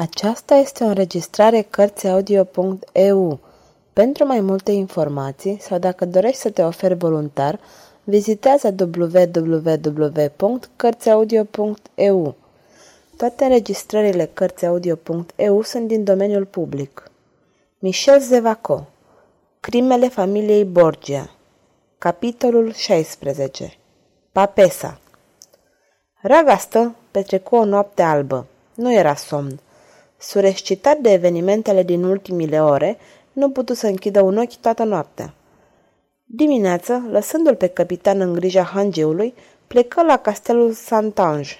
Aceasta este o înregistrare Cărțiaudio.eu. Pentru mai multe informații sau dacă dorești să te oferi voluntar, vizitează www.cărțiaudio.eu. Toate înregistrările Cărțiaudio.eu sunt din domeniul public. Michel Zevaco Crimele familiei Borgia Capitolul 16 Papesa Ragastă petrecu o noapte albă. Nu era somn. Surescitat de evenimentele din ultimile ore, nu putu să închidă un ochi toată noaptea. Dimineață, lăsându-l pe capitan în grija hangeului, plecă la castelul Santange.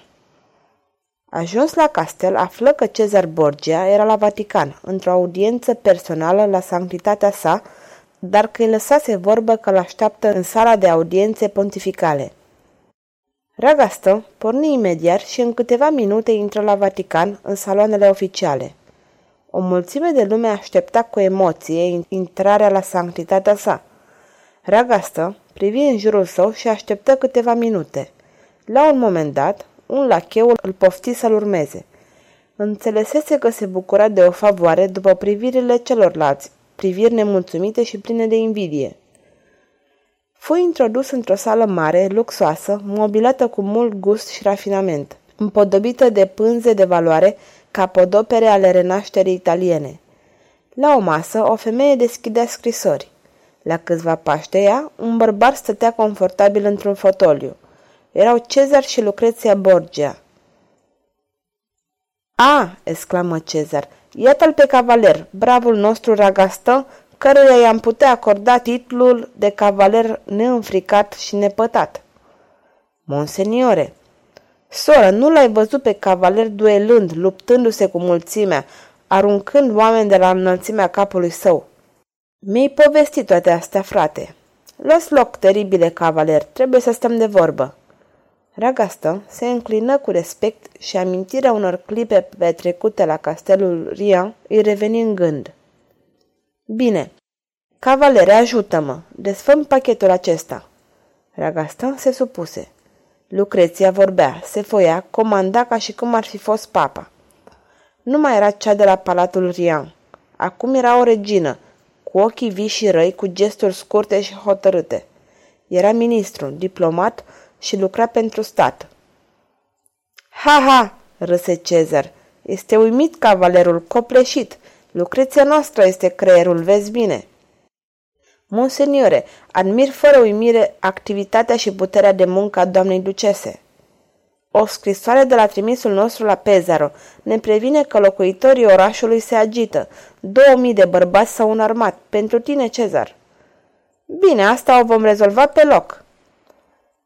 Ajuns la castel, află că Cezar Borgia era la Vatican, într-o audiență personală la sanctitatea sa, dar că îi lăsase vorbă că l-așteaptă în sala de audiențe pontificale. Ragastă porni imediat și în câteva minute intră la Vatican, în saloanele oficiale. O mulțime de lume aștepta cu emoție intrarea la sanctitatea sa. Ragastă privi în jurul său și așteptă câteva minute. La un moment dat, un lacheu îl pofti să-l urmeze. Înțelesese că se bucura de o favoare după privirile celorlalți, priviri nemulțumite și pline de invidie. Fu introdus într-o sală mare, luxoasă, mobilată cu mult gust și rafinament, împodobită de pânze de valoare, capodopere ale renașterii italiene. La o masă, o femeie deschidea scrisori. La câțiva pași de ea, un bărbat stătea confortabil într-un fotoliu. Erau Cezar și Lucreția Borgia. A, exclamă Cezar, iată-l pe cavaler, bravul nostru ragastă, căruia i-am putea acorda titlul de cavaler neînfricat și nepătat. Monseniore, soră, nu l-ai văzut pe cavaler duelând, luptându-se cu mulțimea, aruncând oameni de la înălțimea capului său. Mi-ai povestit toate astea, frate. Los loc, teribile cavaler, trebuie să stăm de vorbă. Ragastă se înclină cu respect și amintirea unor clipe petrecute la castelul Rian îi reveni în gând. Bine. Cavalere, ajută-mă. Desfăm pachetul acesta. Ragastan se supuse. Lucreția vorbea, se foia, comanda ca și cum ar fi fost papa. Nu mai era cea de la Palatul Rian. Acum era o regină, cu ochii vii și răi, cu gesturi scurte și hotărâte. Era ministru, diplomat și lucra pentru stat. Ha, ha, râse Cezar. Este uimit cavalerul, copleșit. Lucreția noastră este creierul, vezi bine. Monseniore, admir fără uimire activitatea și puterea de muncă a doamnei ducese. O scrisoare de la trimisul nostru la Pezaro ne previne că locuitorii orașului se agită. Două mii de bărbați s-au înarmat. Pentru tine, Cezar. Bine, asta o vom rezolva pe loc.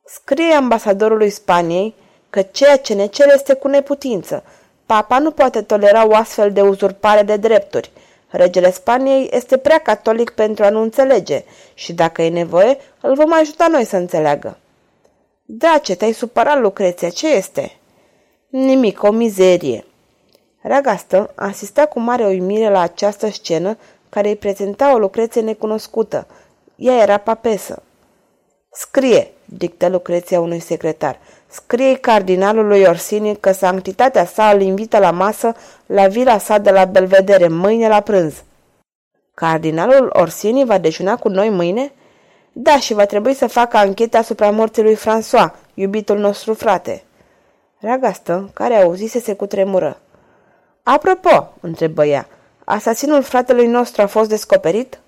Scrie ambasadorului Spaniei că ceea ce ne cere este cu neputință – Papa nu poate tolera o astfel de uzurpare de drepturi. Regele Spaniei este prea catolic pentru a nu înțelege și, dacă e nevoie, îl vom ajuta noi să înțeleagă. Da, ce te-ai supărat, Lucreția, ce este? Nimic, o mizerie. Ragastă asista cu mare uimire la această scenă care îi prezenta o Lucreție necunoscută. Ea era papesă. Scrie, dictă Lucreția unui secretar. Scrie cardinalului Orsini că sanctitatea sa îl invită la masă la vila sa de la Belvedere, mâine la prânz. Cardinalul Orsini va dejuna cu noi mâine? Da, și va trebui să facă anchete asupra morții lui François, iubitul nostru frate. Ragastă, care auzise, se cutremură. Apropo, întrebă ea, asasinul fratelui nostru a fost descoperit?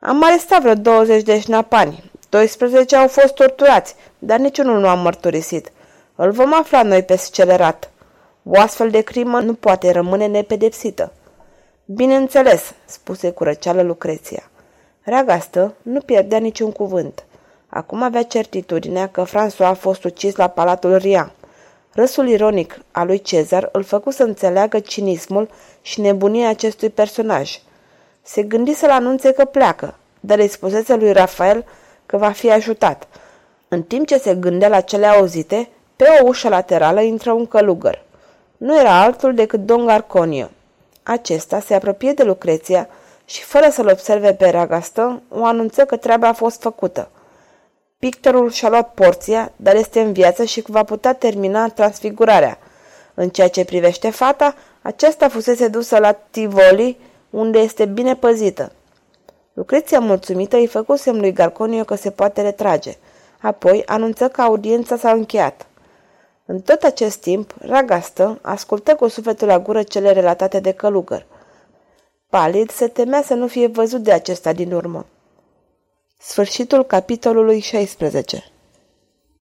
Am arestat vreo 20 de șnapani, 12 au fost torturați, dar niciunul nu a mărturisit. Îl vom afla noi pe scelerat. O astfel de crimă nu poate rămâne nepedepsită. Bineînțeles, spuse cu răceală Lucreția. Reagastă nu pierdea niciun cuvânt. Acum avea certitudinea că François a fost ucis la Palatul Ria. Râsul ironic al lui Cezar îl făcu să înțeleagă cinismul și nebunia acestui personaj. Se gândi să-l anunțe că pleacă, dar îi spusese lui Rafael că va fi ajutat. În timp ce se gândea la cele auzite, pe o ușă laterală intră un călugăr. Nu era altul decât Don Garconio. Acesta se apropie de Lucreția și, fără să-l observe pe Ragastă, o anunță că treaba a fost făcută. Pictorul și-a luat porția, dar este în viață și va putea termina transfigurarea. În ceea ce privește fata, aceasta fusese dusă la Tivoli, unde este bine păzită. Lucreția mulțumită îi făcu semn lui Garconio că se poate retrage. Apoi anunță că audiența s-a încheiat. În tot acest timp, Ragastă ascultă cu sufletul la gură cele relatate de călugăr. Palid se temea să nu fie văzut de acesta din urmă. Sfârșitul capitolului 16